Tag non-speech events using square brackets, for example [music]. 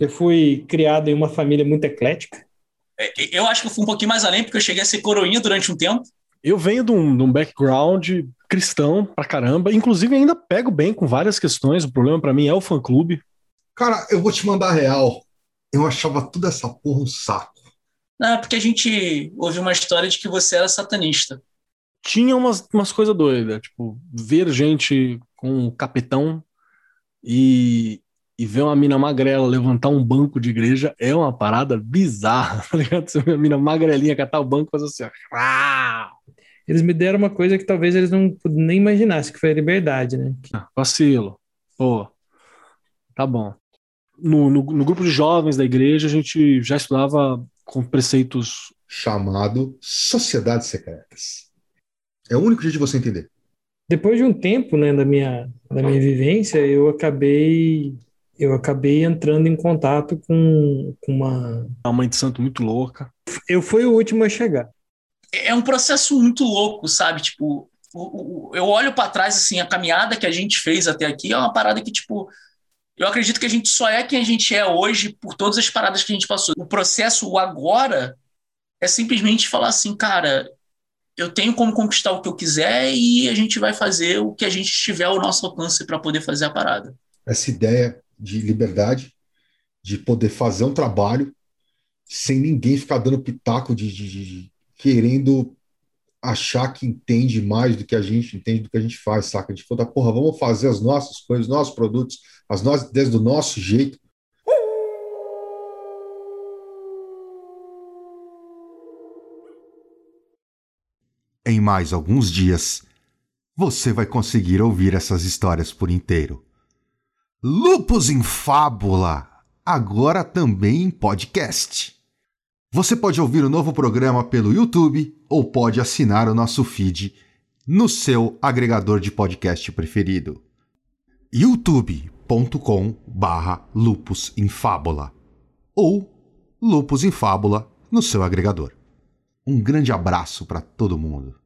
Eu fui criado em uma família muito eclética. É, eu acho que eu fui um pouquinho mais além, porque eu cheguei a ser coroinha durante um tempo. Eu venho de um, de um background cristão pra caramba, inclusive ainda pego bem com várias questões. O problema para mim é o fã-clube. Cara, eu vou te mandar real. Eu achava tudo essa porra um saco. Não, é porque a gente ouviu uma história de que você era satanista. Tinha umas, umas coisas doidas, tipo, ver gente com um capitão e, e ver uma mina magrela levantar um banco de igreja é uma parada bizarra, [laughs] tá ligado? Você vê a mina magrelinha catar o banco e fazer assim, ó. Eles me deram uma coisa que talvez eles não nem imaginassem, que foi a liberdade, né? Ah, vacilo. Pô, tá bom. No, no, no, grupo de jovens da igreja, a gente já estudava com preceitos. Chamado Sociedades Secretas. É o único jeito de você entender. Depois de um tempo, né, da minha, da minha vivência, eu acabei eu acabei entrando em contato com, com uma. Uma mãe de santo muito louca. Eu fui o último a chegar é um processo muito louco, sabe? Tipo, eu olho para trás, assim, a caminhada que a gente fez até aqui é uma parada que, tipo, eu acredito que a gente só é quem a gente é hoje por todas as paradas que a gente passou. O processo, o agora, é simplesmente falar assim, cara, eu tenho como conquistar o que eu quiser e a gente vai fazer o que a gente tiver ao nosso alcance para poder fazer a parada. Essa ideia de liberdade, de poder fazer um trabalho sem ninguém ficar dando pitaco de, de, de querendo achar que entende mais do que a gente entende do que a gente faz, saca? De falar, porra, vamos fazer as nossas coisas, os nossos produtos, as nossas ideias do nosso jeito. Em mais alguns dias, você vai conseguir ouvir essas histórias por inteiro. Lupus em Fábula, agora também em podcast. Você pode ouvir o novo programa pelo YouTube ou pode assinar o nosso feed no seu agregador de podcast preferido. youtube.com barra lupus em fábula ou lupus em fábula no seu agregador. Um grande abraço para todo mundo.